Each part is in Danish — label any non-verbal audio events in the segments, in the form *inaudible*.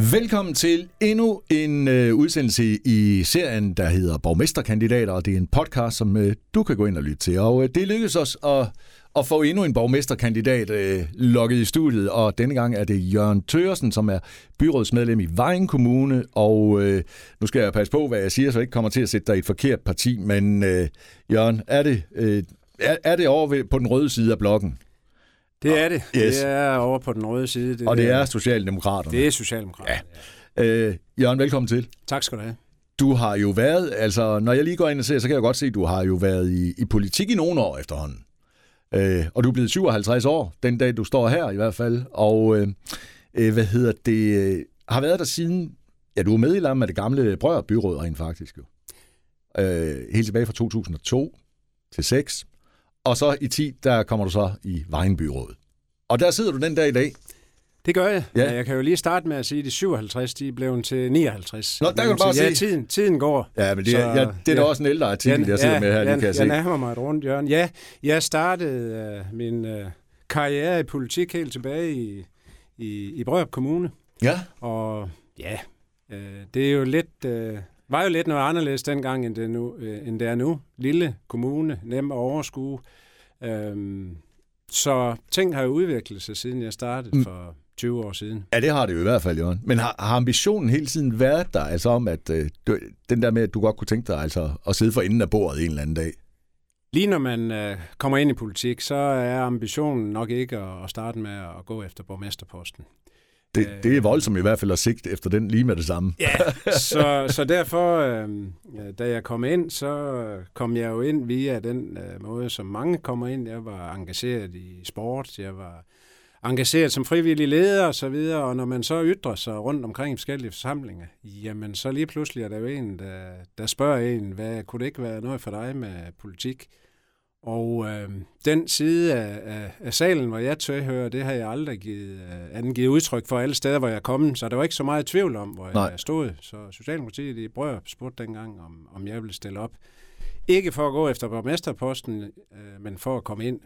Velkommen til endnu en øh, udsendelse i serien, der hedder Borgmesterkandidater, og det er en podcast, som øh, du kan gå ind og lytte til. Og øh, det lykkedes os at, at få endnu en borgmesterkandidat øh, lukket i studiet, og denne gang er det Jørgen Tørsen, som er byrådsmedlem i Vejen Kommune, og øh, nu skal jeg passe på, hvad jeg siger, så jeg ikke kommer til at sætte dig i et forkert parti, men øh, Jørgen, er det, øh, er, er det over ved, på den røde side af blokken? Det er det. Yes. Det er over på den røde side. Det Og det der- er Socialdemokraterne. Det er Socialdemokraterne. Ja. Øh, Jørgen, velkommen til. Tak skal du have. Du har jo været, altså når jeg lige går ind og ser, så kan jeg godt se, at du har jo været i, i politik i nogle år efterhånden. Øh, og du er blevet 57 år, den dag du står her i hvert fald. Og øh, øh, hvad hedder det, øh, har været der siden, ja du er medlem af det gamle Brøger Byråd rent faktisk jo. Øh, helt tilbage fra 2002 til 6. Og så i 10, der kommer du så i Vejenbyrådet. Og der sidder du den dag i dag. Det gør jeg. Ja. Ja. Jeg kan jo lige starte med at sige, at de 57, de blevet til 59. Nå, der kan du bare ja, se. tiden, tiden går. Ja, men det, Så, er, ja, det er da ja. også en ældre artikel, jeg sidder med her, lige kan jeg se. jeg nærmer mig et rundt hjørne. Ja, jeg startede uh, min uh, karriere i politik helt tilbage i, i, i Brørup Kommune. Ja, Og ja, øh, det er jo lidt, øh, var jo lidt noget anderledes dengang, end det, nu, øh, end det er nu. Lille kommune, nem at overskue. Øhm, så ting har jo udviklet sig, siden jeg startede Mm. for 20 år siden. Ja, det har det jo i hvert fald, Jørgen. Men har, har ambitionen hele tiden været der, altså om, at øh, den der med, at du godt kunne tænke dig altså, at sidde for enden af bordet en eller anden dag? Lige når man øh, kommer ind i politik, så er ambitionen nok ikke at, at starte med at gå efter borgmesterposten. Det, Øh. det er voldsomt i hvert fald at sigte efter den lige med det samme. Ja, så, så derfor, øh, da jeg kom ind, så kom jeg jo ind via den øh, måde, som mange kommer ind. Jeg var engageret i sport, jeg var engageret som frivillig leder og så videre, og når man så ytrer sig rundt omkring i forskellige forsamlinger, jamen så lige pludselig er der jo en, der, der spørger en, hvad kunne det ikke være noget for dig med politik? Og øh, den side af, af, af salen, hvor jeg tilhører, det har jeg aldrig givet, øh, angivet udtryk for alle steder, hvor jeg er kommet. Så der var ikke så meget tvivl om, hvor Nej. jeg stod. Så Socialdemokratiet i Brørup spurgte dengang, om, om jeg ville stille op. Ikke for at gå efter borgmesterposten, øh, men for at komme ind.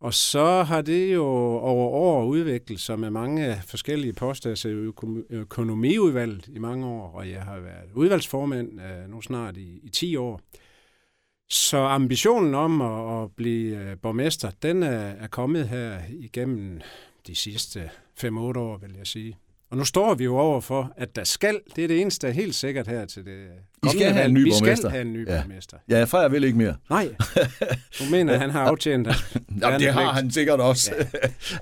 Og så har det jo over år udviklet sig med mange forskellige poster, altså økonomiudvalget i mange år, og jeg har været udvalgsformand øh, nu snart i, i 10 år. Så ambitionen om at, at blive øh, borgmester, den er, er kommet her igennem de sidste 5-8 år, vil jeg sige. Og nu står vi jo over for, at der skal, det er det eneste, der er helt sikkert her til det I skal have en ny vi borgmester. skal have en ny Ja. borgmester. Ja, Freja vil ikke mere. Nej, du mener, at *laughs* han har aftjent det. Jamen, det har han sikkert også.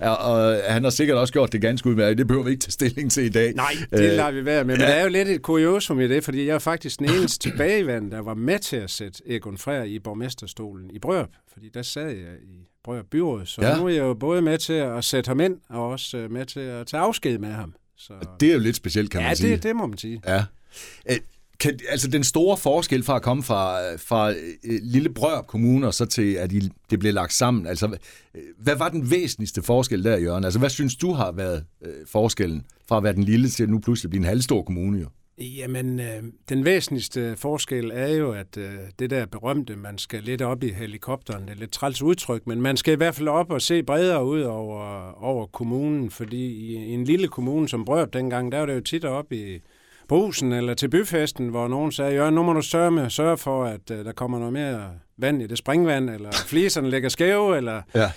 Ja. *laughs* og han har sikkert også gjort det ganske udmærket. Det behøver vi ikke tage stilling til i dag. Nej, det Øh, lader vi være med. Men der er jo lidt et kuriosum i det, fordi jeg er faktisk den eneste tilbagevand, der var med til at sætte Egon Frær i borgmesterstolen i Brørup. Fordi der sad jeg i Brørup Byråd, så Ja. ja. nu er jeg jo både med til at sætte ham ind, og også øh, med til at tage afsked med ham. Så, Det er jo lidt specielt, kan man ja, sige. det, det må man sige. Ja. Øh, Kan, altså den store forskel fra at komme fra, fra øh, lille Brørup Kommune og så til, at I, det blev lagt sammen. Altså, øh, hvad var den væsentligste forskel der, Jørgen? Altså, hvad synes du har været øh, forskellen fra at være den lille til at nu pludselig blive en halvstor kommune? Jo? Jamen, øh, den væsentligste forskel er jo, at øh, det der berømte, man skal lidt op i helikopteren, det er lidt træls udtryk, men man skal i hvert fald op og se bredere ud over, over kommunen, fordi i, i en lille kommune som Brørup dengang, der var det jo tit op i brusen eller til byfesten, hvor nogen sagde, Jørgen, nu må du sørge, med, sørge for, at øh, der kommer noget mere vand i det springvand, eller fliserne ligger skæve, eller Ja.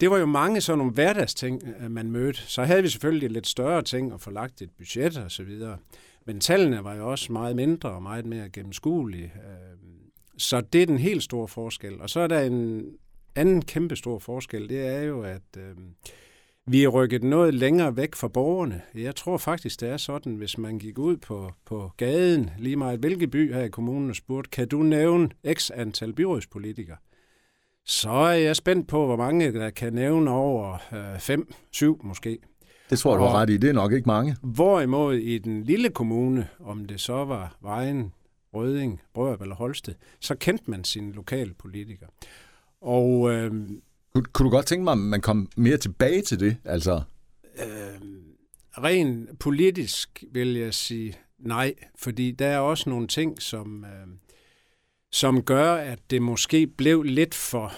det var jo mange sådan nogle hverdagsting, øh, man mødte. Så havde vi selvfølgelig lidt større ting at få lagt et budget og så videre. Men tallene var jo også meget mindre og meget mere gennemskuelige. Øhm, så det er den helt store forskel. Og så er der en anden kæmpe stor forskel, det er jo, at øh, vi er rykket noget længere væk fra borgerne. Jeg tror faktisk, det er sådan, hvis man gik ud på, på gaden, lige meget hvilken by her i kommunen og spurgte, kan du nævne x antal byrådspolitikere? Så er jeg spændt på, hvor mange der kan nævne over øh, 5, 7 måske. Det tror du har ret i. Det er nok ikke mange. Hvorimod i den lille kommune, om det så var Vejen, Røding, Brørup eller Holsted, så kendte man sine lokale politikere. Og, øh, kunne, kunne du godt tænke mig, at man kom mere tilbage til det? Altså? Øh, rent politisk vil jeg sige nej, fordi der er også nogle ting, som, øh, som gør, at det måske blev lidt for,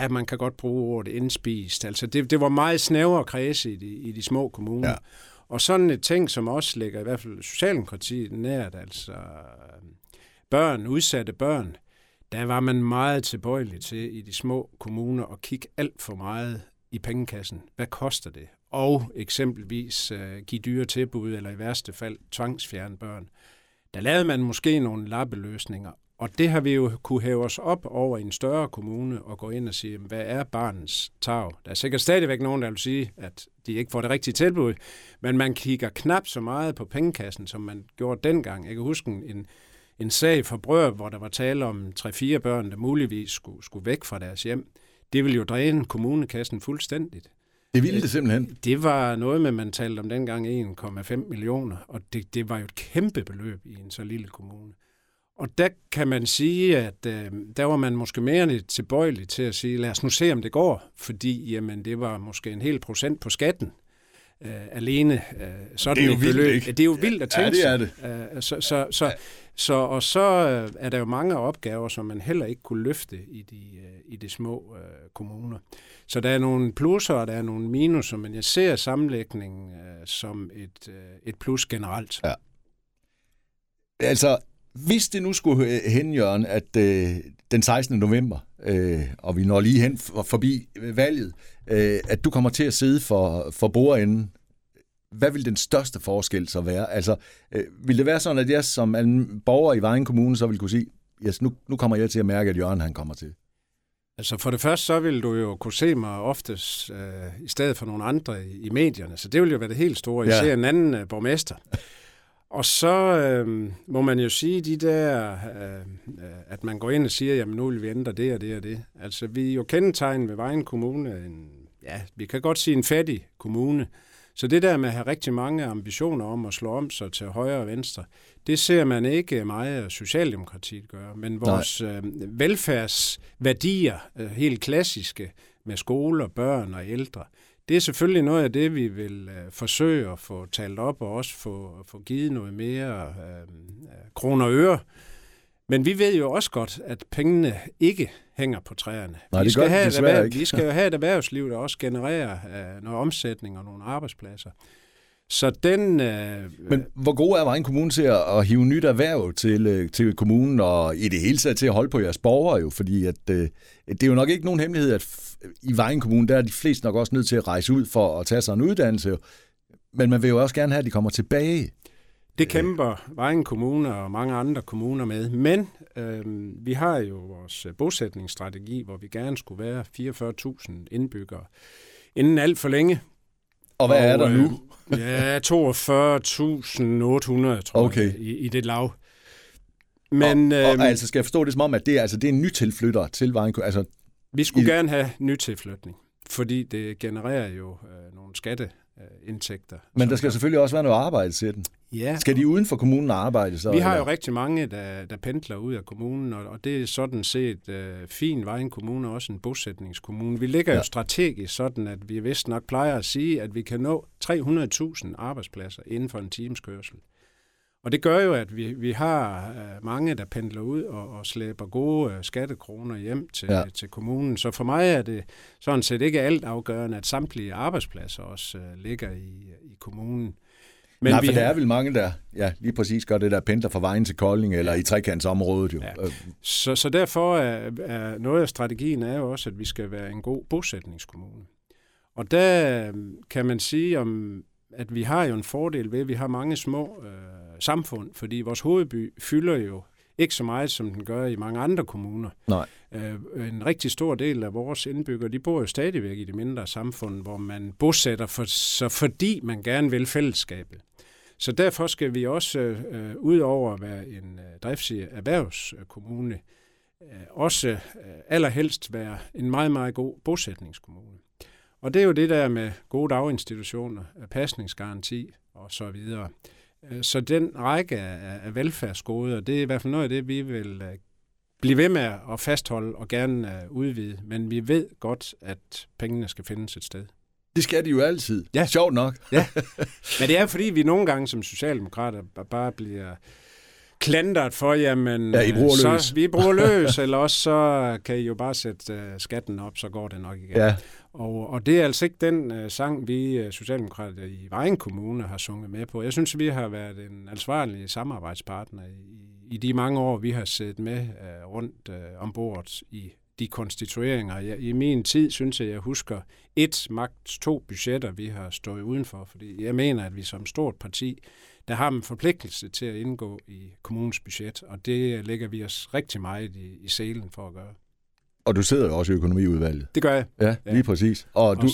ja, man kan godt bruge ordet indspist. Altså det, det var meget snævre kredse i de, i de små kommuner. Ja. Og sådan et ting, som også ligger i hvert fald Socialdemokratiet nært, altså børn, udsatte børn, der var man meget tilbøjelig til i de små kommuner at kigge alt for meget i pengekassen. Hvad koster det? Og eksempelvis uh, give dyre tilbud, eller i værste fald tvangsfjerne børn. Der lavede man måske nogle lappeløsninger, og det har vi jo kunne hæve os op over i en større kommune og gå ind og sige, hvad er barnets tag? Der er sikkert stadigvæk nogen, der vil sige, at de ikke får det rigtige tilbud, men man kigger knap så meget på pengekassen, som man gjorde dengang. Jeg kan huske en, en sag for Brød, hvor der var tale om 3-4 børn, der muligvis skulle, skulle væk fra deres hjem. Det ville jo dræne kommunekassen fuldstændigt. Det ville det simpelthen? Det var noget med, man talte om dengang 1,5 millioner, og det, det var jo et kæmpe beløb i en så lille kommune. Og der kan man sige, at øh, der var man måske mere lidt tilbøjelig til at sige, lad os nu se, om det går, fordi jamen, det var måske en hel procent på skatten øh, alene. Øh, sådan det er jo vildt, beløb. ikke? Det er jo vildt at tænke ja, det er det. Øh, så, så, så, så, og så øh, er der jo mange opgaver, som man heller ikke kunne løfte i de, øh, i de små øh, kommuner. Så der er nogle plusser, og der er nogle minuser, men jeg ser sammenlægningen øh, som et, øh, et plus generelt. Ja. Altså, hvis det nu skulle hen, Jørgen, at øh, den 16. november, øh, og vi når lige hen for, forbi valget, øh, at du kommer til at sidde for, for bordenden, hvad vil den største forskel så være? Altså, øh, vil det være sådan, at jeg som en borger i Vejen Kommune så vil kunne sige, yes, nu, nu kommer jeg til at mærke, at Jørgen han kommer til? Altså for det første, så vil du jo kunne se mig oftest øh, i stedet for nogle andre i, i medierne, så det vil jo være det helt store. Jeg ja. ser en anden øh, borgmester. Og så øh, må man jo sige de der, øh, at man går ind og siger, jamen nu vil vi ændre det og det og det. Altså vi er jo kendetegnet ved Vejen Kommune, en, ja, vi kan godt sige en fattig kommune. Så det der med at have rigtig mange ambitioner om at slå om sig til højre og venstre, det ser man ikke meget af Socialdemokratiet gøre. Men vores øh, velfærdsværdier, øh, helt klassiske, med skoler, børn og ældre, det er selvfølgelig noget af det, vi vil øh, forsøge at få talt op og også få, få givet noget mere øh, kroner og øre. Men vi ved jo også godt, at pengene ikke hænger på træerne. Nej, vi, skal have et erhverv, vi skal jo have et erhvervsliv, der også genererer øh, noget omsætning og nogle arbejdspladser. Så den... Øh, Men hvor god er Vejen Kommune til at, at hive nyt erhverv til, øh, til kommunen, og i det hele taget til at holde på jeres borgere jo? Fordi at, øh, det er jo nok ikke nogen hemmelighed, at i Vejen Kommune, der er de fleste nok også nødt til at rejse ud for at tage sig en uddannelse. Men man vil jo også gerne have, at de kommer tilbage. Det kæmper Vejen Kommune og mange andre kommuner med. Men øh, vi har jo vores bosætningsstrategi, hvor vi gerne skulle være 44.000 indbyggere inden alt for længe. Og hvad og, er der nu? Ja, 42.800, tror okay. jeg, i, i det lav. Men, og, og, øh, altså skal jeg forstå det som om, at det, altså, det er en nytilflytter til Vejen altså, Vi skulle i... gerne have nytilflytning, fordi det genererer jo øh, nogle skatte indtægter. Men der skal selvfølgelig også være noget arbejde til den. Ja. Skal de uden for kommunen arbejde så? Vi har eller? jo rigtig mange, der, der pendler ud af kommunen, og, og det er sådan set uh, fin vej en kommune, også en bosætningskommune. Vi ligger ja. jo strategisk sådan, at vi vist nok plejer at sige, at vi kan nå 300.000 arbejdspladser inden for en times kørsel. Og det gør jo, at vi, vi har uh, mange, der pendler ud og, og slæber gode uh, skattekroner hjem til, ja. til kommunen. Så for mig er det sådan set ikke alt afgørende, at samtlige arbejdspladser også uh, ligger i, i kommunen. Men Nej, for vi der er vel mange, der ja, lige præcis gør det der pendler fra vejen til Kolding eller i trekantsområdet. Jo. Ja. Så, så derfor er, er noget af strategien er jo også, at vi skal være en god bosætningskommune. Og der kan man sige, om, at vi har jo en fordel ved, at vi har mange små øh, samfund, fordi vores hovedby fylder jo ikke så meget, som den gør i mange andre kommuner. Nej. Øh, en rigtig stor del af vores indbyggere, de bor jo stadigvæk i de mindre samfund, hvor man bosætter, for, så fordi man gerne vil fællesskabet. Så derfor skal vi også, øh, ud over at være en øh, driftsig erhvervskommune, øh, også øh, allerhelst være en meget, meget god bosætningskommune. Og det er jo det der med gode daginstitutioner, pasningsgaranti og så videre. Øh, så den række af, velfærdsgoder, det er i hvert fald noget af det, vi vil øh, blive ved med at fastholde og gerne udvide, men vi ved godt, at pengene skal findes et sted. Det skal de jo altid. Ja. Sjovt nok. Ja, men det er fordi, vi nogle gange som socialdemokrater bare bliver klandret for, jamen, ja, I bruger så, løs. vi bruger løs, *laughs* eller også så kan I jo bare sætte uh, skatten op, så går det nok igen. Ja. Og, og det er altså ikke den øh, sang, vi øh, Socialdemokrater i Vejen Kommune har sunget med på. Jeg synes, vi har været en ansvarlig samarbejdspartner i, i de mange år, vi har siddet med øh, rundt øh, uh, ombord i de konstitueringer. Jeg, I min tid synes jeg, jeg husker et, magt to budgetter, vi har stået udenfor, fordi jeg mener, at vi som stort parti, der har en forpligtelse til at indgå i kommunens budget, og det øh, lægger vi os rigtig meget i, i selen for at gøre. Og du sidder jo også i økonomiudvalget. Det gør jeg. Ja, lige Ja. præcis. Og du,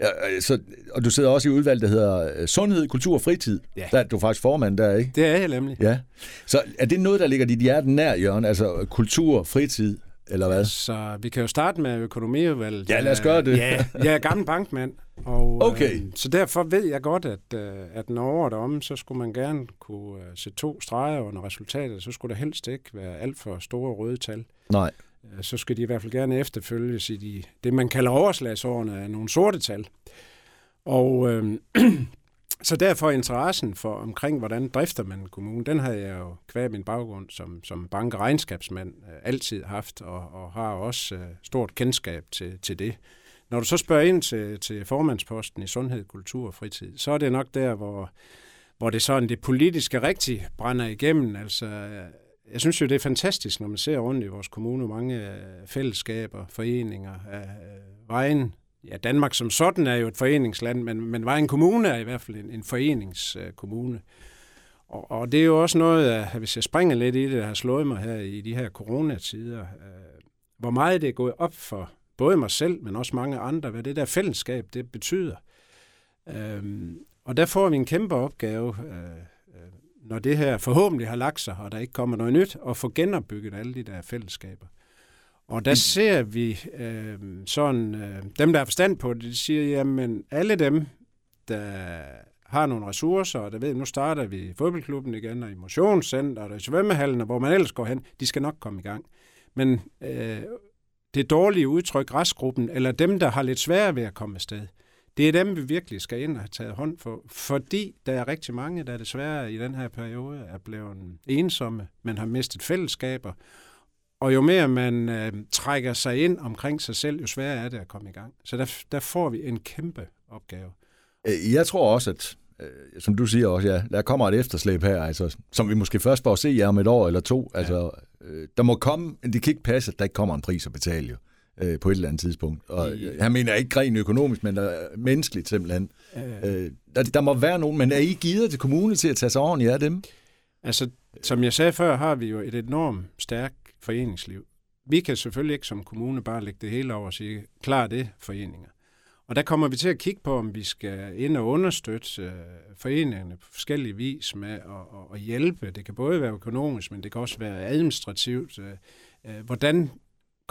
ja, så, og du sidder også i udvalget, der hedder øh, Sundhed, Kultur og Fritid. Ja. Der er du faktisk formand der, ikke? Det er jeg nemlig. Ja. Så er det noget, der ligger dit hjerte nær, Jørgen? Altså kultur, fritid, eller hvad? Så vi kan jo starte med økonomiudvalget. Ja, lad os gøre det. Ja, jeg er gammel bankmand, og Okay. øh, så derfor ved jeg godt, at, øh, at når året om, så skulle man gerne kunne øh, sætte to streger under resultatet. Så skulle der helst ikke være alt for store røde tal. Nej. Øh, så skal de i hvert fald gerne efterfølges i de, det, man kalder overslagsårene af nogle sorte tal. Og øh, *clears throat* så derfor interessen for omkring, hvordan drifter man kommunen, den har jeg jo kvæg min baggrund som, som bankregnskabsmand øh, altid haft, og, og har også øh, stort kendskab til, til det. Når du så spørger ind til, til formandsposten i Sundhed, Kultur og Fritid, så er det nok der, hvor, hvor det sådan det politiske rigtigt brænder igennem. Altså, jeg synes jo, det er fantastisk, når man ser rundt i vores kommune, mange øh, fællesskaber, foreninger, øh, vejen. Ja, Danmark som sådan er jo et foreningsland, men, men Vejen Kommune er i hvert fald en, en foreningskommune. Og, og det er jo også noget, at hvis jeg springer lidt i det, der har slået mig her i de her coronatider, øh, hvor meget det er gået op for både mig selv, men også mange andre, hvad det der fællesskab, det betyder. Øhm, og der får vi en kæmpe opgave, øh, når det her forhåbentlig har lagt sig, og der ikke kommer noget nyt, at få genopbygget alle de der fællesskaber. Og der ser vi øh, sådan, øh, dem der har forstand på det, de siger, jamen alle dem, der har nogle ressourcer, og der ved, nu starter vi i fodboldklubben igen, og i motionscenter, og i svømmehallen, og hvor man ellers går hen, de skal nok komme i gang. Men øh, det dårlige udtryk, restgruppen, eller dem, der har lidt sværere ved at komme afsted, det er dem, vi virkelig skal ind og have taget hånd for, fordi der er rigtig mange, der desværre i den her periode er blevet ensomme, men har mistet fællesskaber, og jo mere man øh, trækker sig ind omkring sig selv, jo sværere er det at komme i gang. Så der, der får vi en kæmpe opgave. Øh, Jeg tror også, at øh, som du siger også, ja, der kommer et efterslæb her, altså, som vi måske først får se jer om et år eller to. Ja. Altså, der må komme, det kan ikke passe, at der ikke kommer en pris at betale jo, øh, på et eller andet tidspunkt. Og øh, han mener ikke rent økonomisk, men der, menneskeligt simpelthen. Øh, der, der må være nogen, men er I givet til kommunen til at tage sig ordentligt af dem? Altså, som jeg sagde før, har vi jo et enormt stærkt foreningsliv. Vi kan selvfølgelig ikke som kommune bare lægge det hele over og sige, klar det, foreninger. Og der kommer vi til at kigge på, om vi skal ind og understøtte øh, foreningerne på forskellige vis med at, at, at hjælpe. Det kan både være økonomisk, men det kan også være administrativt. Øh, øh, hvordan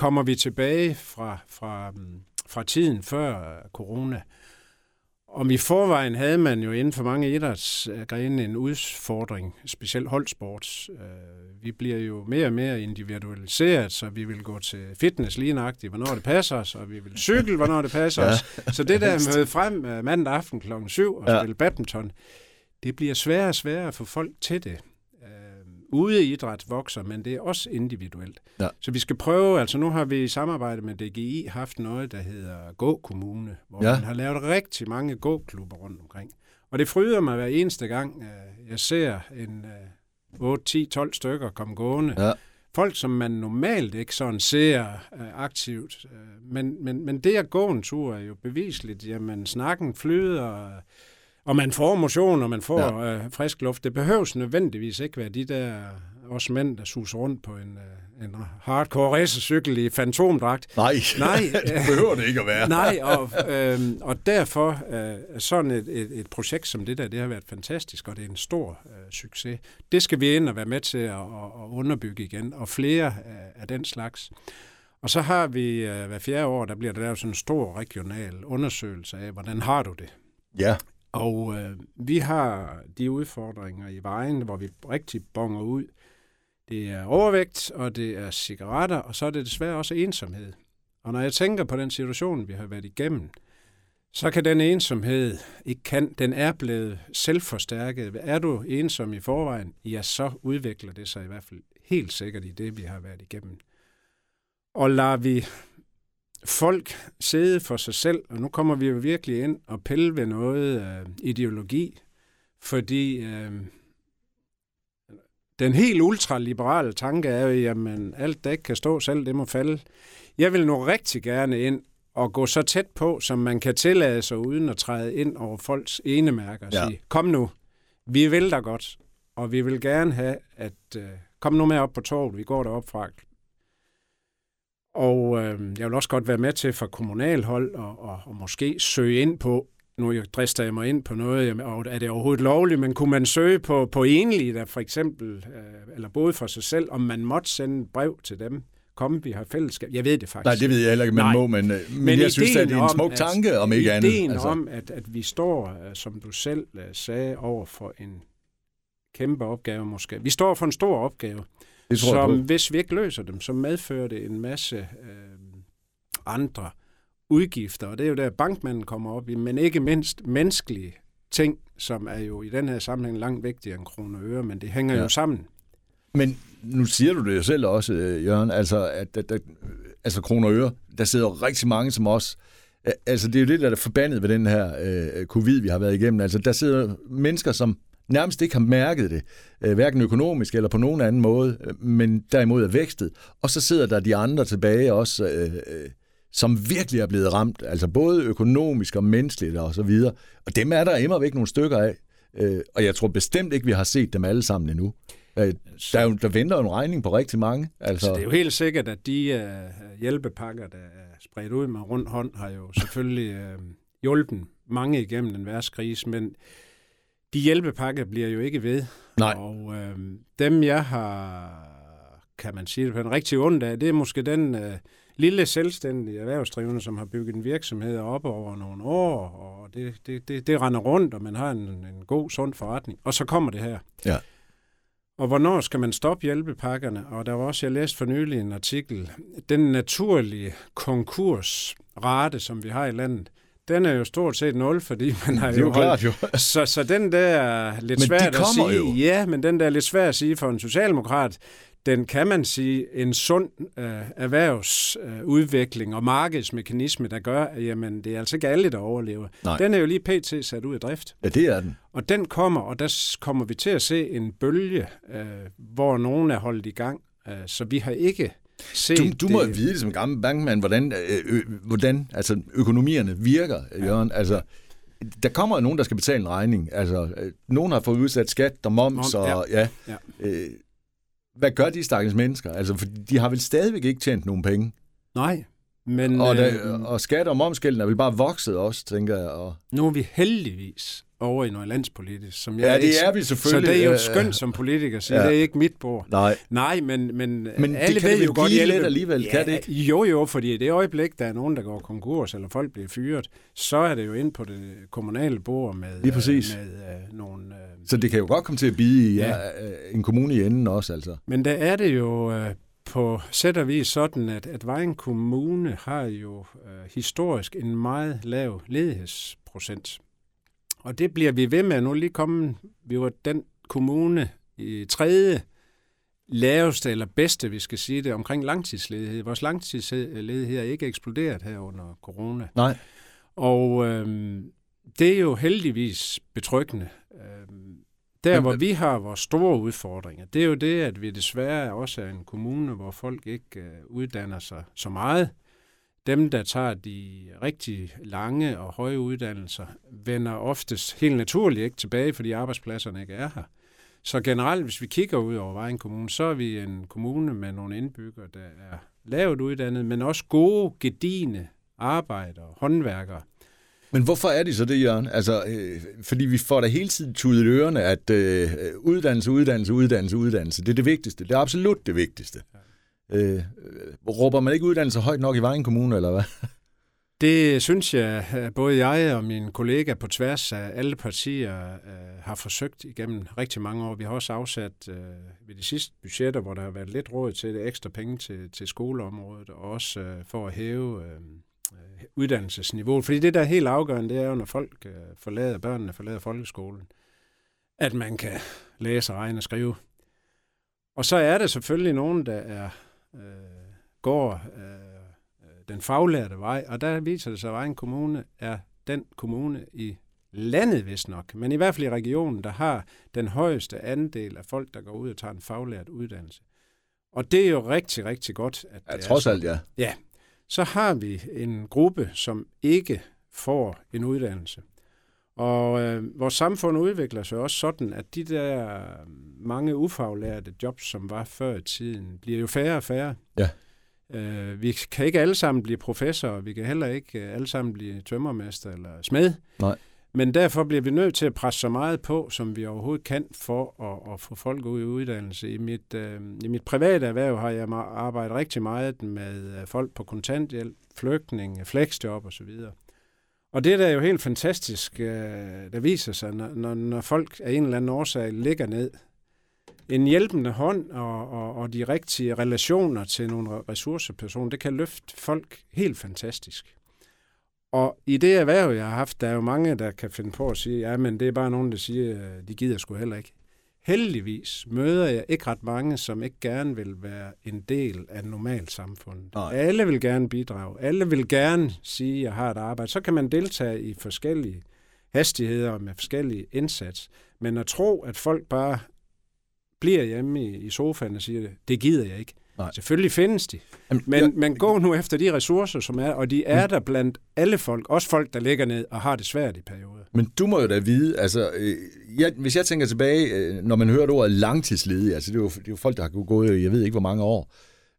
kommer vi tilbage fra, fra, mm, fra tiden før øh, corona? Om i forvejen havde man jo inden for mange idrætsgrene en udfordring, specielt holdsport. Øh, Vi bliver jo mere og mere individualiseret, så vi vil gå til fitness lige nøjagtigt, hvornår det passer os, og vi vil cykle, hvornår det passer Ja. os. Så det *laughs* der med frem øh, mandag aften klokken 7 og Ja. spille badminton, det bliver sværere og sværere at få folk til det. Ude i idræt vokser, men det er også individuelt. Ja. Så vi skal prøve, altså nu har vi i samarbejde med DGI haft noget, der hedder Gå Kommune, hvor Ja. man har lavet rigtig mange gåklubber rundt omkring. Og det fryder mig hver eneste gang, øh, jeg ser en øh, 8, 10, 12 stykker komme gående. Ja. Folk, som man normalt ikke sådan ser øh, aktivt. Øh, Men, men, men det at gå en tur er jo bevisligt. Jamen, snakken flyder, øh, og man får motion, og man får ja. øh, frisk luft. Det behøves nødvendigvis ikke være de der os mænd, der suser rundt på en, øh, en hardcore racercykel i fantomdragt. Nej, Nej, *laughs* det øh, behøver det ikke at være. Nej, og, øh, og derfor øh, sådan et, et, et projekt som det der, det har været fantastisk, og det er en stor øh, succes. Det skal vi ind og være med til at, at, at underbygge igen, og flere af, af den slags. Og så har vi øh, hver fjerde år, der bliver der lavet sådan en stor regional undersøgelse af, hvordan har du det? Ja, og øh, vi har de udfordringer i vejen, hvor vi rigtig bonger ud. Det er overvægt, og det er cigaretter, og så er det desværre også ensomhed. Og når jeg tænker på den situation, vi har været igennem, så kan den ensomhed ikke kan, den er blevet selvforstærket. Er du ensom i forvejen, ja, så udvikler det sig i hvert fald helt sikkert i det, vi har været igennem. Og lader vi folk sidde for sig selv, og nu kommer vi jo virkelig ind og pille ved noget øh, ideologi, fordi øh, den helt ultraliberale tanke er jo, jamen alt, der ikke kan stå selv, det må falde. Jeg vil nu rigtig gerne ind og gå så tæt på, som man kan tillade sig, uden at træde ind over folks enemærker og ja. sige, kom nu, vi vil da godt, og vi vil gerne have, at øh, kom nu med op på torvet, vi går derop fra. Og øh, jeg vil også godt være med til fra kommunalhold og, og, og måske søge ind på, nu drister jeg mig ind på noget, jamen, og er det overhovedet lovligt, men kunne man søge på, på enlige, der for eksempel, øh, eller både for sig selv, om man måtte sende brev til dem, komme, vi har fællesskab. Jeg ved det faktisk. Nej, det ved jeg heller ikke, man Nej. må, men, øh, men, men jeg synes, at det er en smuk tanke, om ikke andet. Ideen altså. om, at, at vi står, øh, som du selv øh, sagde, over for en kæmpe opgave måske. Vi står for en stor opgave, det tror som hvis vi ikke løser dem, så medfører det en masse øh, andre udgifter, og det er jo der, bankmanden kommer op i, men ikke mindst menneskelige ting, som er jo i den her sammenhæng langt vigtigere end kroner og øre, men det hænger ja. jo sammen. Men nu siger du det jo selv også, øh, Jørgen, altså, at, at, at altså kroner og øre, der sidder rigtig mange som os. Altså, det er jo det, der er forbandet ved den her øh, covid, vi har været igennem. Altså, der sidder mennesker, som nærmest ikke har mærket det, øh, hverken økonomisk eller på nogen anden måde, øh, men derimod er vækstet. Og så sidder der de andre tilbage også, øh, øh, som virkelig er blevet ramt, altså både økonomisk og menneskeligt og så videre. Og dem er der immer væk nogle stykker af. Øh, og jeg tror bestemt ikke, vi har set dem alle sammen endnu. Øh, der, er jo, der venter jo en regning på rigtig mange. Altså. Så det er jo helt sikkert, at de øh, hjælpepakker, der er spredt ud med rundt hånd, har jo selvfølgelig øh, hjulpet mange igennem den værste krise, men de hjælpepakker bliver jo ikke ved. Nej. Og uh, dem, jeg har, kan man sige det på en rigtig ondt af, det er måske den uh, lille selvstændige erhvervsdrivende, som har bygget en virksomhed op over nogle år, og det, det, det, det render rundt, og man har en, en god, sund forretning. Og så kommer det her. Ja. Og hvornår skal man stoppe hjælpepakkerne? Og der var også, jeg læste for nylig en artikel, den naturlige konkursrate, som vi har i landet, den er jo stort set nul, fordi *laughs* man har jo, det er jo klart, jo. så, så den der er lidt men svært at sige. Jo. Ja, men den der er lidt svært at sige for en socialdemokrat den kan man sige en sund øh, erhvervsudvikling øh, og markedsmekanisme, der gør, at jamen, det er altså ikke alle, der overlever. Nej. Den er jo lige pt. sat ud af drift. Ja, det er den. Og den kommer, og der kommer vi til at se en bølge, øh, hvor nogen er holdt i gang. Øh, så vi har ikke set Du, du må det. vide det som gammel bankmand, hvordan, øh, øh, hvordan altså, økonomierne virker, Jørgen. Ja. Altså, der kommer nogen, der skal betale en regning. Altså, øh, nogen har fået udsat skat og moms, Mom, og ja, ja. Øh, hvad gør de stakkels mennesker? Altså, for de har vel stadigvæk ikke tjent nogen penge. Nej, men... Og, der, øh, og skat og momskælden er vel bare vokset også, tænker jeg. Og... Nu er vi heldigvis over i noget landspolitisk. Som jeg ja, det er vi selvfølgelig. Så det er jo skønt som politiker, så ja. det er ikke mit bord. Nej, Nej men, men, men alle det kan ved jo godt hjælpe. lidt alligevel, ja, kan det ikke? Jo, jo, fordi i det øjeblik, der er nogen, der går konkurs, eller folk bliver fyret, så er det jo ind på det kommunale bord med, Lige præcis. med uh, nogle... Uh, så det kan jo godt komme til at bide i ja. Ja, en kommune i enden også, altså. Men der er det jo... Uh, på sæt og vis sådan, at, at Vejen Kommune har jo uh, historisk en meget lav ledighedsprocent. Og det bliver vi ved med. Nu lige komme, vi var den kommune i tredje laveste eller bedste, vi skal sige det, omkring langtidsledighed. Vores langtidsledighed er ikke eksploderet her under corona. Nej. Og øhm, det er jo heldigvis betryggende. Øhm, der, hvor vi har vores store udfordringer, det er jo det, at vi desværre også er en kommune, hvor folk ikke øh, uddanner sig så meget. Dem, der tager de rigtig lange og høje uddannelser, vender oftest helt naturligt ikke tilbage, fordi arbejdspladserne ikke er her. Så generelt, hvis vi kigger ud over Vejen Kommune, så er vi en kommune med nogle indbyggere, der er lavt uddannet, men også gode, gedine arbejdere, håndværkere. Men hvorfor er det så det, Jørgen? Altså, øh, fordi vi får da hele tiden tudet ørerne, at øh, uddannelse, uddannelse, uddannelse, uddannelse, det er det vigtigste. Det er absolut det vigtigste. Øh, råber man ikke uddannelse højt nok i Vejen Kommune, eller hvad? *laughs* Det synes jeg, både jeg og mine kollegaer på tværs af alle partier uh, har forsøgt igennem rigtig mange år. Vi har også afsat uh, ved de sidste budgetter, hvor der har været lidt råd til det, ekstra penge til, til skoleområdet, og også uh, for at hæve uh, uddannelsesniveauet. Fordi det, der er helt afgørende, det er jo, når folk uh, forlader, børnene forlader folkeskolen, at man kan læse, regne og skrive. Og så er der selvfølgelig nogen, der er, uh, går... Uh, den faglærte vej, og der viser det sig, at Vejen Kommune er den kommune i landet, hvis nok, men i hvert fald i regionen, der har den højeste andel af folk, der går ud og tager en faglært uddannelse. Og det er jo rigtig, rigtig godt. At ja, trods alt, ja. Ja. Så har vi en gruppe, som ikke får en uddannelse. Og øh, vores samfund udvikler sig også sådan, at de der mange ufaglærte jobs, som var før i tiden, bliver jo færre og færre. Ja. Øh, vi kan ikke alle sammen blive professorer, vi kan heller ikke øh, alle sammen blive tømmermester eller smed. Nej. Men derfor bliver vi nødt til at presse så meget på, som vi overhovedet kan, for at, at få folk ud i uddannelse. I mit, øh, I mit private erhverv har jeg arbejdet rigtig meget med øh, folk på kontanthjælp, flygtninge, flexjob osv. Og det der er jo helt fantastisk, øh, der viser sig, når, når, når folk af en eller anden årsag ligger ned en hjælpende hånd og, og, og de rigtige relationer til nogle ressourcepersoner, det kan løfte folk helt fantastisk. Og i det erhverv, jeg har haft, der er jo mange, der kan finde på at sige, ja, men det er bare nogen, der siger, de gider sgu heller ikke. Heldigvis møder jeg ikke ret mange, som ikke gerne vil være en del af normalt samfundet. Nej. Alle vil gerne bidrage. Alle vil gerne sige, at jeg har et arbejde. Så kan man deltage i forskellige hastigheder med forskellige indsats. Men at tro, at folk bare bliver hjemme i, i sofaen og siger, det gider jeg ikke. Nej. Selvfølgelig findes de. Jamen, men, jeg, men gå nu efter de ressourcer, som er, og de er men, der blandt alle folk, også folk, der ligger ned og har det svært i perioder. Men du må jo da vide, altså, øh, jeg, hvis jeg tænker tilbage, øh, når man hører ordet langtidsledige, altså det er, jo, det er jo folk, der har gået, jeg ved ikke hvor mange år,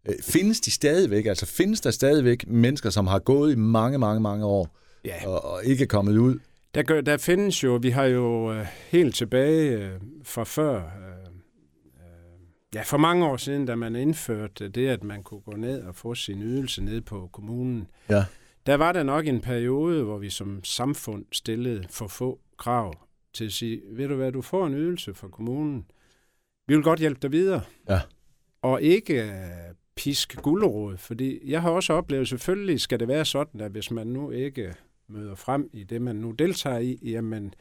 øh, findes de stadigvæk, altså findes der stadigvæk mennesker, som har gået i mange, mange, mange år, ja. og, og ikke er kommet ud? Der, gør, der findes jo, vi har jo øh, helt tilbage øh, fra før, øh, Ja, for mange år siden, da man indførte det, at man kunne gå ned og få sin ydelse ned på kommunen, ja. der var der nok en periode, hvor vi som samfund stillede for få krav til at sige, ved du hvad, du får en ydelse fra kommunen. Vi vil godt hjælpe dig videre. Ja. Og ikke uh, pisk gulderåd, fordi jeg har også oplevet, selvfølgelig skal det være sådan, at hvis man nu ikke møder frem i det, man nu deltager i, jamen,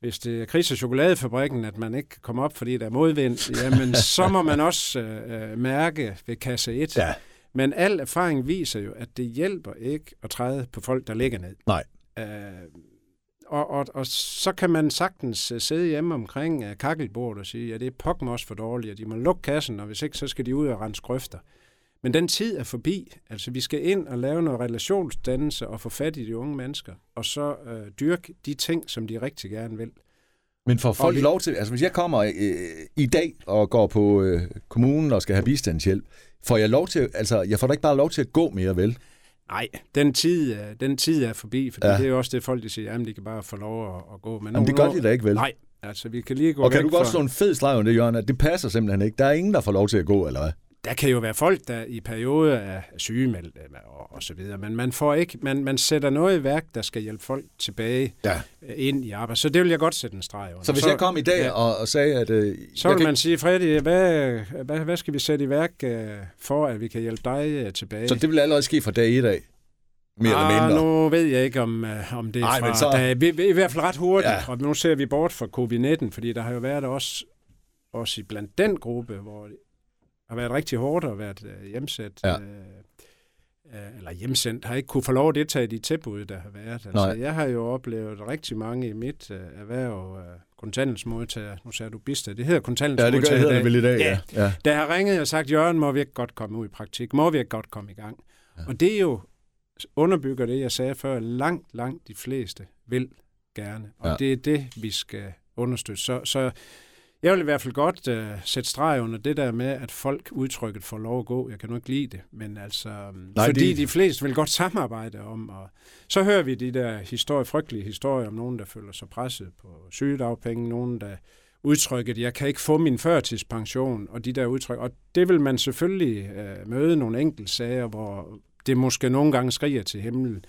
hvis det er kris- og chokoladefabrikken, at man ikke kan komme op, fordi der er modvind, *laughs* jamen så må man også øh, mærke ved kasse 1. Ja. Men al erfaring viser jo, at det hjælper ikke at træde på folk, der ligger ned. Nej. Øh, og, og, og så kan man sagtens øh, sidde hjemme omkring uh, kakkelbordet og sige, ja, det er pokken også for dårligt, og de må lukke kassen, og hvis ikke, så skal de ud og rense grøfter. Men den tid er forbi. Altså, vi skal ind og lave noget relationsdannelse og få fat i de unge mennesker, og så øh, dyrke de ting, som de rigtig gerne vil. Men får folk og lov til, altså hvis jeg kommer øh, i dag og går på øh, kommunen og skal have bistandshjælp, får jeg lov til, altså jeg får da ikke bare lov til at gå mere, vel? Nej, den tid, den tid er forbi, for ja. det er jo også det, folk de siger, jamen de kan bare få lov at, at gå. Men jamen det gør de da ikke, vel? Nej, altså vi kan lige gå Og kan du godt for... slå en fed slag om det, Jørgen, at det passer simpelthen ikke. Der er ingen, der får lov til at gå, eller hvad? Der kan jo være folk, der i perioder er sygemeldt øh, og, og så videre, men man får ikke, man, man sætter noget i værk, der skal hjælpe folk tilbage ja. Øh, ind i arbejde. Så det vil jeg godt sætte en streg under. Så hvis så, jeg kom i dag ja, og, og sagde, at... Øh, så vil kan... man sige, Freddy, hvad, hvad, hvad skal vi sætte i værk øh, for, at vi kan hjælpe dig øh, tilbage? Så det vil allerede ske fra dag i dag? Mere ah, eller mindre. nu ved jeg ikke, om, øh, om det er Ej, fra... Så... Der, vi, vi, I hvert fald ret hurtigt, ja. og nu ser vi bort fra covid-19, fordi der har jo været også, også i blandt den gruppe, hvor har været rigtig hårdt at være øh, hjemsat. Ja. Øh, øh, eller hjemsendt, har ikke kunne få lov at deltage i de tilbud, der har været. Altså, Nej. jeg har jo oplevet rigtig mange i mit øh, erhverv, øh, kontanthjælpsmodtager, nu sagde du bistad, det hedder kontanthjælpsmodtager. Ja, det gør det vel i dag, ja. ja. ja. Der har ringet og sagt, Jørgen, må vi ikke godt komme ud i praktik? Må vi ikke godt komme i gang? Ja. Og det er jo underbygger det, jeg sagde før, langt, langt de fleste vil gerne. Og ja. det er det, vi skal understøtte. Så, så jeg vil i hvert fald godt uh, sætte streg under det der med, at folk udtrykket får lov at gå. Jeg kan nu ikke lide det, men altså, um, Nej, fordi det... de fleste vil godt samarbejde om, og så hører vi de der historie, frygtelige historier om nogen, der føler sig presset på sygedagpenge, nogen, der udtrykket, jeg kan ikke få min førtidspension, og de der udtryk. Og det vil man selvfølgelig uh, møde nogle enkelte sager, hvor det måske nogle gange skriger til himlen.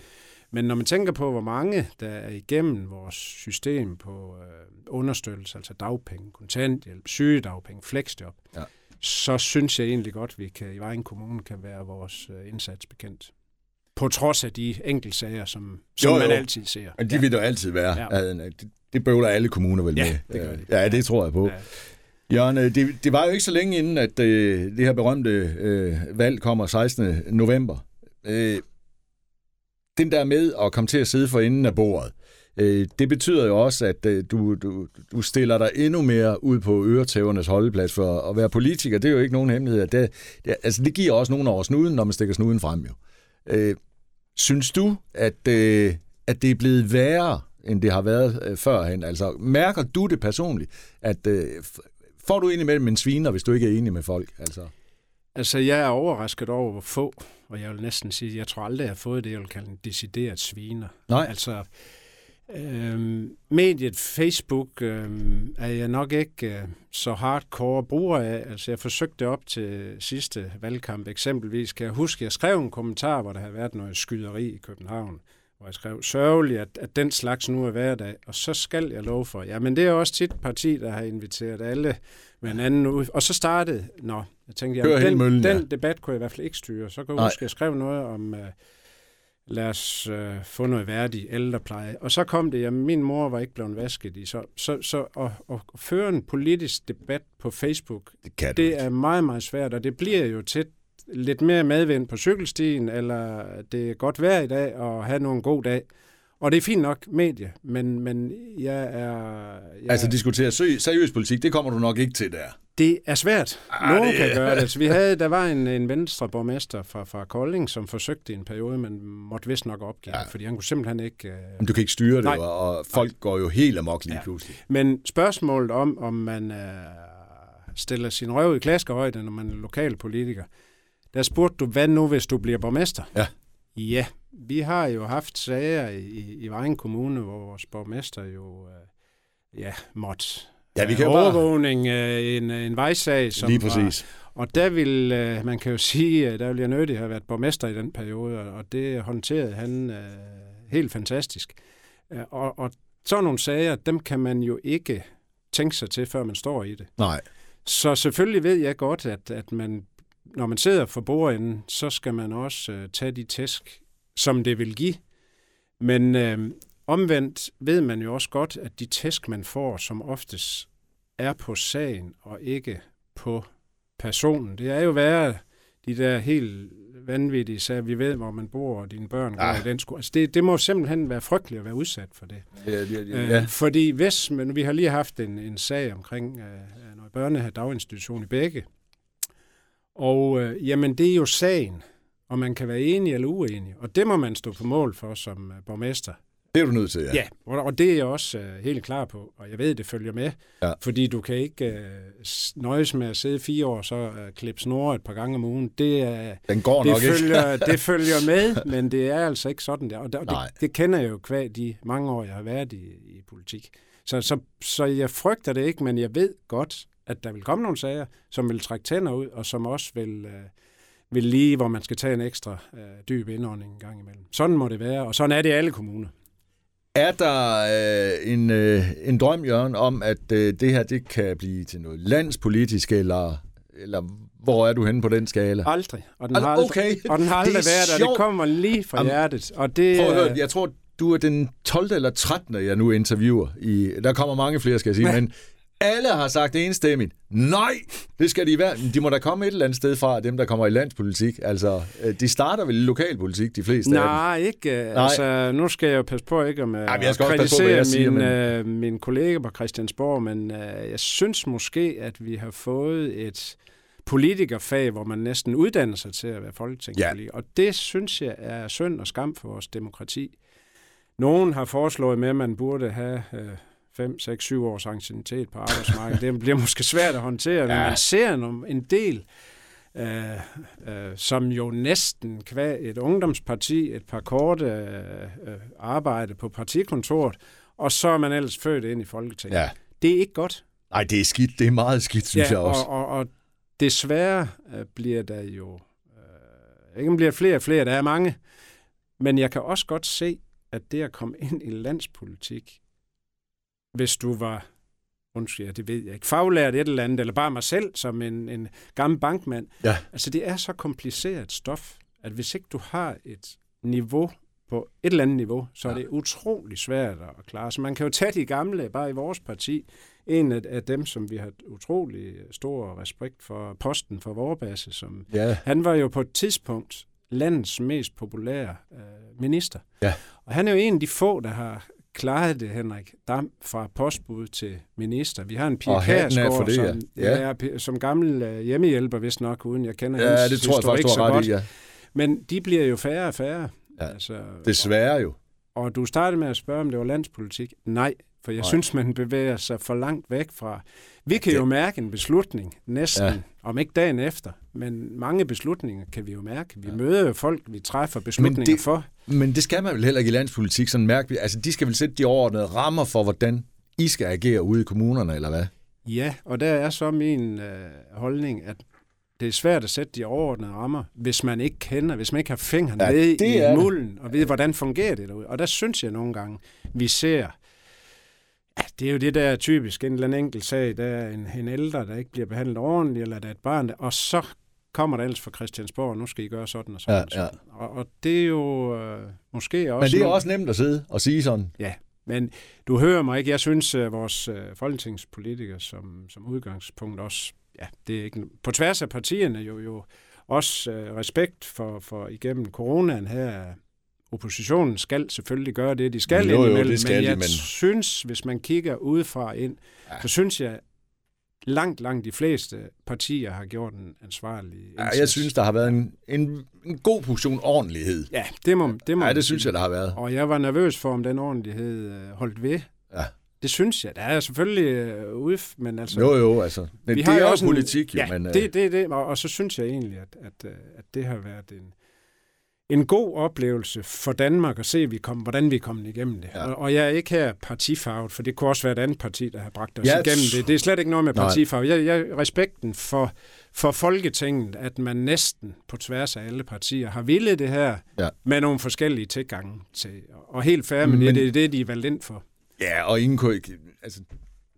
Men når man tænker på, hvor mange der er igennem vores system på øh, understøttelse, altså dagpenge, kontanthjælp, sygedagpenge, flexjob, ja. så synes jeg egentlig godt, at vi kan, i Vejen Kommune kan være vores øh, indsats bekendt. På trods af de enkeltsager, som, som jo, jo. man altid ser. Men de ja. vil jo altid være. Ja. Det, det bøvler alle kommuner vel ja, med. Det gør de. Ja, det tror jeg på. Ja. Jørgen, øh, det, det var jo ikke så længe inden, at øh, det her berømte øh, valg kommer 16. november. Øh, den der med at komme til at sidde for enden af bordet, øh, det betyder jo også, at øh, du, du, du stiller dig endnu mere ud på øretævernes holdeplads for at være politiker. Det er jo ikke nogen hemmelighed. Det, det, altså, det giver også nogen over snuden, når man stikker snuden frem jo. Øh, synes du, at, øh, at det er blevet værre, end det har været øh, førhen? Altså, mærker du det personligt, at øh, får du indimellem en sviner, hvis du ikke er enig med folk? Altså, altså jeg er overrasket over, hvor få, og jeg vil næsten sige, jeg tror aldrig, jeg har fået det, jeg vil kalde en decideret sviner. Nej. Altså, Øhm, mediet Facebook øhm, er jeg nok ikke øh, så hardcore bruger af. Altså jeg forsøgte op til sidste valgkamp eksempelvis. Kan jeg huske, jeg skrev en kommentar, hvor der havde været noget skyderi i København hvor jeg skrev, sørgeligt, at, at den slags nu er hverdag, og så skal jeg love for. Ja, men det er også tit parti, der har inviteret alle med en anden ud. Og så startede, nå, jeg tænkte, ja, den, møllen, ja. den debat kunne jeg i hvert fald ikke styre. Så kan jeg huske, jeg skrev noget om, uh, lad os uh, få noget værdig ældrepleje. Og så kom det, at min mor var ikke blevet vasket i. Så, så, så at, at føre en politisk debat på Facebook, det, kan det er meget, meget svært, og det bliver jo tit lidt mere medvind på cykelstien, eller det er godt vejr i dag, og have nogle god dag. Og det er fint nok medie, men, men jeg er... Jeg altså diskutere seriøs politik, det kommer du nok ikke til der. Det er svært. Ah, Nogen det... kan gøre det. Altså, *laughs* vi havde, der var en, en venstre borgmester fra, fra Kolding, som forsøgte i en periode, men måtte vist nok opgive, ja. fordi han kunne simpelthen ikke... Uh... Men du kan ikke styre det, Nej. og folk Nej. går jo helt amok lige ja. pludselig. Men spørgsmålet om, om man uh, stiller sin røv i klaskehøjde, når man er lokalpolitiker, der spurgte du, hvad nu, hvis du bliver borgmester? Ja. Ja, vi har jo haft sager i, i Vejen Kommune, hvor vores borgmester jo øh, ja, måtte Ja, vi kan øh, overvågning bare... en, en vejsag. Som Lige præcis. Var, og der vil, øh, man kan jo sige, der vil jeg nødig have været borgmester i den periode, og det håndterede han øh, helt fantastisk. Og, og sådan nogle sager, dem kan man jo ikke tænke sig til, før man står i det. Nej. Så selvfølgelig ved jeg godt, at, at man når man sidder for bordenden, så skal man også øh, tage de tæsk, som det vil give. Men øh, omvendt ved man jo også godt, at de tæsk, man får, som oftest er på sagen og ikke på personen. Det er jo værre de der helt vanvittige sager, vi ved, hvor man bor, og dine børn går ah. i den skole. Altså det, det må simpelthen være frygteligt at være udsat for det. Ja, ja, ja. Øh, fordi hvis, men vi har lige haft en, en sag omkring øh, noget børne- daginstitution i Begge, og øh, jamen, det er jo sagen, og man kan være enig eller uenig, og det må man stå på mål for som uh, borgmester. Det er du nødt til, ja. Ja, og, det er jeg også uh, helt klar på, og jeg ved, det følger med, ja. fordi du kan ikke uh, nøjes med at sidde fire år, så uh, klippe snore et par gange om ugen. Det, uh, Den går det nok følger, ikke. *laughs* det følger med, men det er altså ikke sådan der, og, der, og det, det kender jeg jo kvæg de mange år, jeg har været i, i politik. Så, så, så jeg frygter det ikke, men jeg ved godt, at der vil komme nogle sager, som vil trække tænder ud, og som også vil, øh, vil lige, hvor man skal tage en ekstra øh, dyb indånding en gang imellem. Sådan må det være, og sådan er det i alle kommuner. Er der øh, en, øh, en drøm, Jørgen, om, at øh, det her det kan blive til noget landspolitisk, eller, eller hvor er du henne på den skala? Aldrig. Og den har aldrig, okay. og den har aldrig været, og det kommer lige fra Jamen, hjertet. Og det, prøv at høre, jeg tror, du er den 12. eller 13. jeg nu interviewer. I, der kommer mange flere, skal jeg sige, men alle har sagt enstemmigt, nej, det skal de være. De må da komme et eller andet sted fra, dem der kommer i landspolitik. Altså, øh, de starter vel i lokalpolitik, de fleste Nej, af dem. ikke. Nej. Altså, nu skal jeg jo passe på ikke at, jeg skal kritisere på, siger, min, men... øh, min kollega på Christiansborg, men øh, jeg synes måske, at vi har fået et politikerfag, hvor man næsten uddanner sig til at være folketingspolitiker. Ja. Og det synes jeg er synd og skam for vores demokrati. Nogen har foreslået med, at man burde have øh, 5, 6, 7 års anciennitet på arbejdsmarkedet. Det bliver måske svært at håndtere, ja. men man ser en del, øh, øh, som jo næsten kvæg et ungdomsparti, et par korte øh, arbejde på partikontoret, og så er man ellers født ind i Folketinget. Ja. Det er ikke godt. Nej, det er skidt. Det er meget skidt, synes ja, jeg også. Og, og, og desværre øh, bliver der jo... Øh, ikke bliver flere og flere, der er mange, Men jeg kan også godt se, at det at komme ind i landspolitik, hvis du var, undskyld, ja, det ved jeg ikke, faglært et eller andet, eller bare mig selv som en, en gammel bankmand, Ja. altså det er så kompliceret stof, at hvis ikke du har et niveau på et eller andet niveau, så er Ja. det utrolig svært at klare. Så man kan jo tage de gamle, bare i vores parti, en af, af dem, som vi har utrolig stor respekt for, posten for Vorbasse, som Ja, han var jo på et tidspunkt landets mest populære øh, minister. Ja. Og han er jo en af de få, der har klaret det, Henrik Dam, fra postbud til minister. Vi har en Pia Og Kjærsgaard, det, som, ja. ja. Som gammel øh, hjemmehjælper, hvis nok, uden jeg kender ja hans det tror jeg faktisk, så godt. i, ja. Men de bliver jo færre og færre. Ja. Altså, Desværre jo. og du startede med at spørge, om det var landspolitik. Nej, for jeg Nej. Synes, man bevæger sig for langt væk fra... Vi kan Det- jo mærke en beslutning næsten, Ja. om ikke dagen efter, men mange beslutninger kan vi jo mærke. Vi Ja. møder jo folk, vi træffer beslutninger det- det... for. Men det skal man vel heller ikke i landspolitik, sådan mærke. Altså, de skal vel sætte de overordnede rammer for, hvordan I skal agere ude i kommunerne, eller hvad? Ja, og der er så min øh, holdning, at det er svært at sætte de overordnede rammer, hvis man ikke kender, hvis man ikke har fingrene Ja, det i mulden, og ved, hvordan fungerer det derude. Og der synes jeg nogle gange, vi ser, det er jo det der typisk, en eller anden enkelt sag, der er en, en ældre, der ikke bliver behandlet ordentligt, eller der er et barn, der, og så kommer der ellers fra Christiansborg, nu skal I gøre sådan og sådan. Ja, ja. Og, og det er jo øh, måske også... Men det er nogle- også nemt at sidde og sige sådan. men du hører mig ikke. Jeg synes, at vores øh, folketingspolitikere som, som udgangspunkt også, ja, det er ikke, på tværs af partierne jo, jo også øh, respekt for, for igennem coronaen her. Oppositionen skal selvfølgelig gøre det, de skal Jo, jo, indimellem, det skal men de, jeg men- synes, hvis man kigger udefra ind, Ja. ja. så synes jeg, langt, langt de fleste partier har gjort en ansvarlig Ja, indsats. jeg synes, der har været en, en, en god portion ordentlighed. Ja, det må, det må Ja, det synes jeg, der har været. Og jeg var nervøs for, om den ordentlighed øh, holdt ved. Ja. Det synes jeg. Der er selvfølgelig øh, ude, men altså... Jo, jo, altså. Men vi det har er jo også en- politik, jo. ja, men, øh, det, det, det, og, og så synes jeg egentlig, at, at, at det har været en, en god oplevelse for Danmark at se, vi kom, hvordan vi kommet igennem det. Ja. Og, og jeg er ikke her partifarvet, for det kunne også være et andet parti, der har bragt os Ja, igennem det. Det er slet ikke noget med partifarve. Jeg, jeg respekten for, for Folketinget, at man næsten på tværs af alle partier har ville det her Ja. med nogle forskellige tilgange til. Og helt fair, men, Men- det er det, de er valgt ind for. Ja, og ingen kunne ikke... Altså,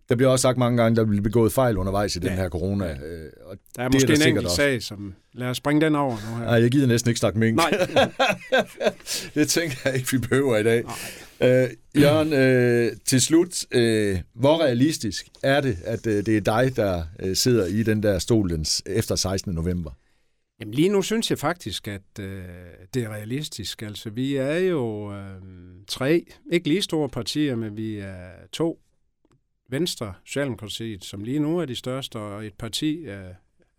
der bliver også sagt mange gange, der bliver begået fejl undervejs i den Ja. her corona. Øh, og, Der er Det er måske der en enkelt også. sag, som... Lad os bringe den over nu her. ej, jeg gider næsten ikke snakke mink. Nej. *laughs* det tænker jeg ikke, vi behøver i dag. Nej. Øh, Jørgen, øh, til slut, øh, hvor realistisk er det, at øh, det er dig, der øh, sidder i den der stol den, s- efter 16. november? Jamen lige nu synes jeg faktisk, at øh, det er realistisk. Altså vi er jo øh, tre, ikke lige store partier, men vi er to. Venstre, Socialdemokratiet, som lige nu er de største, og et parti øh,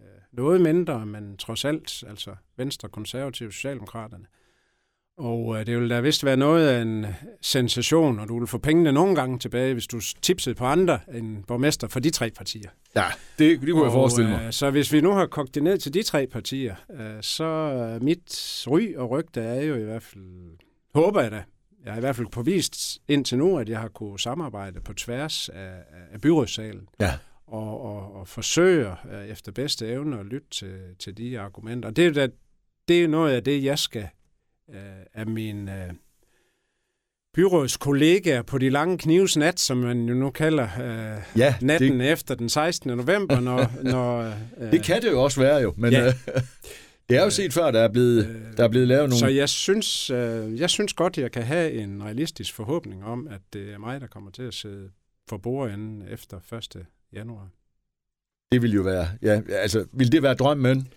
øh, noget mindre, men trods alt, altså Venstre, Konservative, Socialdemokraterne. Og øh, det vil da vist være noget af en sensation, og du vil få pengene nogle gange tilbage, hvis du tipsede på andre end borgmester for de tre partier. Ja, det, det kunne jeg forestille mig. Øh, så hvis vi nu har kogt det ned til de tre partier, øh, så øh, mit ry og rygte er jo i hvert fald, håber jeg da, jeg har i hvert fald påvist indtil nu, at jeg har kunne samarbejde på tværs af, af byrådssalen Ja. og, og, og forsøge øh, efter bedste evne at lytte til, til de argumenter. Det er, da, det er noget af det, jeg skal øh, af min øh, byrådskollegaer på de lange knives nat, som man jo nu kalder øh, Ja, natten det, efter den 16. november, når... *laughs* når øh, det kan det jo også være jo, men Ja. Det er jo set før, der er blevet, øh, der er blevet lavet nogle... Så jeg synes, øh, jeg synes godt, jeg kan have en realistisk forhåbning om, at det er mig, der kommer til at sidde for bordenden efter 1. januar. Det vil jo være... Ja, altså, vil det være drømmen?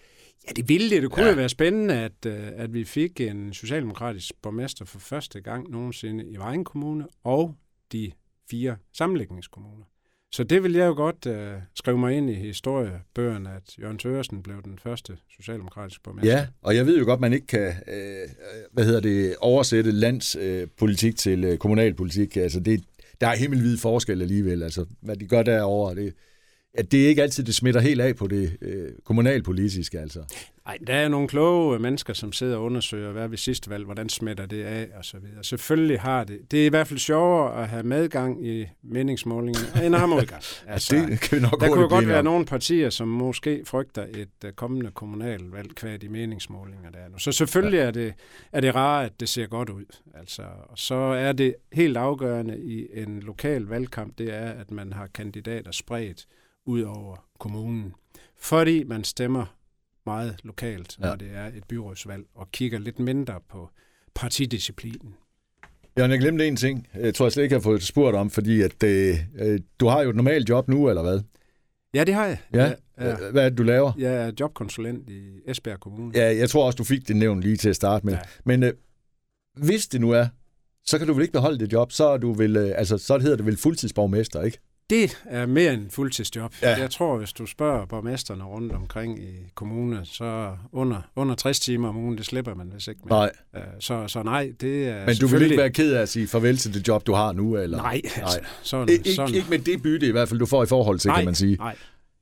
Ja, det ville det. Det kunne Ja. ja. være spændende, at, øh, at vi fik en socialdemokratisk borgmester for første gang nogensinde i Vejen Kommune og de fire sammenlægningskommuner. Så det vil jeg jo godt øh, skrive mig ind i historiebøgerne, at Jørgen Tøresen blev den første socialdemokratiske borgmester. Ja, og jeg ved jo godt, man ikke kan øh, hvad hedder det, oversætte landspolitik øh, politik til øh, kommunalpolitik. Altså det, der er himmelvid forskel alligevel. Altså, hvad de gør derovre, det, at det er ikke altid, det smitter helt af på det øh, kommunalpolitiske, altså. Nej, der er nogle kloge mennesker, som sidder og undersøger, hvad ved sidste valg, hvordan smitter det af, og så videre. Selvfølgelig har det. Det er i hvert fald sjovere at have medgang i meningsmålingerne, end at have modgang. *laughs* Altså, det kan vi nok der kunne godt være nogle partier, som måske frygter et uh, kommende kommunalvalg kvad i meningsmålinger der nu. Så selvfølgelig ja. er, det, er det rart, at det ser godt ud. Altså, og så er det helt afgørende i en lokal valgkamp, det er, at man har kandidater spredt ud over kommunen. Fordi man stemmer meget lokalt, når ja. det er et byrådsvalg, og kigger lidt mindre på partidisciplinen. Jørgen, jeg glemte en ting. Jeg tror jeg slet ikke, jeg har fået spurgt om, fordi at, øh, øh, du har jo et normalt job nu, eller hvad? Ja, det har jeg. Ja? ja. Hvad er det, du laver? Jeg er jobkonsulent i Esbjerg Kommune. Ja, jeg tror også, du fik det nævnt lige til at starte med. Ja. Men øh, hvis det nu er, så kan du vel ikke beholde det job, så, er du vel, øh, altså, så hedder det vel fuldtidsborgmester, ikke? Det er mere end fuldtidsjob. Ja. Jeg tror, hvis du spørger borgmesterne rundt omkring i kommunen, så under, under 60 timer om ugen, det slipper man hvis ikke med. Nej. Øh, så, så nej, det er Men du vil ikke være ked af at sige farvel til det job, du har nu? Eller? Nej, altså, nej. Sådan, Ik- sådan. Ikke med det bytte i hvert fald, du får i forhold til, nej, kan man sige. Nej,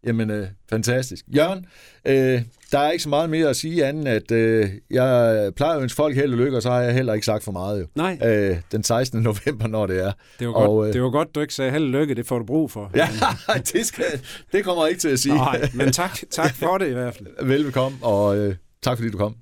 Jamen, øh, fantastisk. Jørgen, øh, der er ikke så meget mere at sige andet, at øh, jeg plejer at ønske folk held og lykke, og så har jeg heller ikke sagt for meget. Jo. Nej. Øh, den 16. *laughs* november, når det er. Det var, og, godt, øh, det var godt, du ikke sagde held og lykke, det får du brug for. Ja, *laughs* det, skal, det kommer jeg ikke til at sige. Nej, men tak, tak for det i hvert fald. *laughs* Velbekomme, og øh, tak fordi du kom.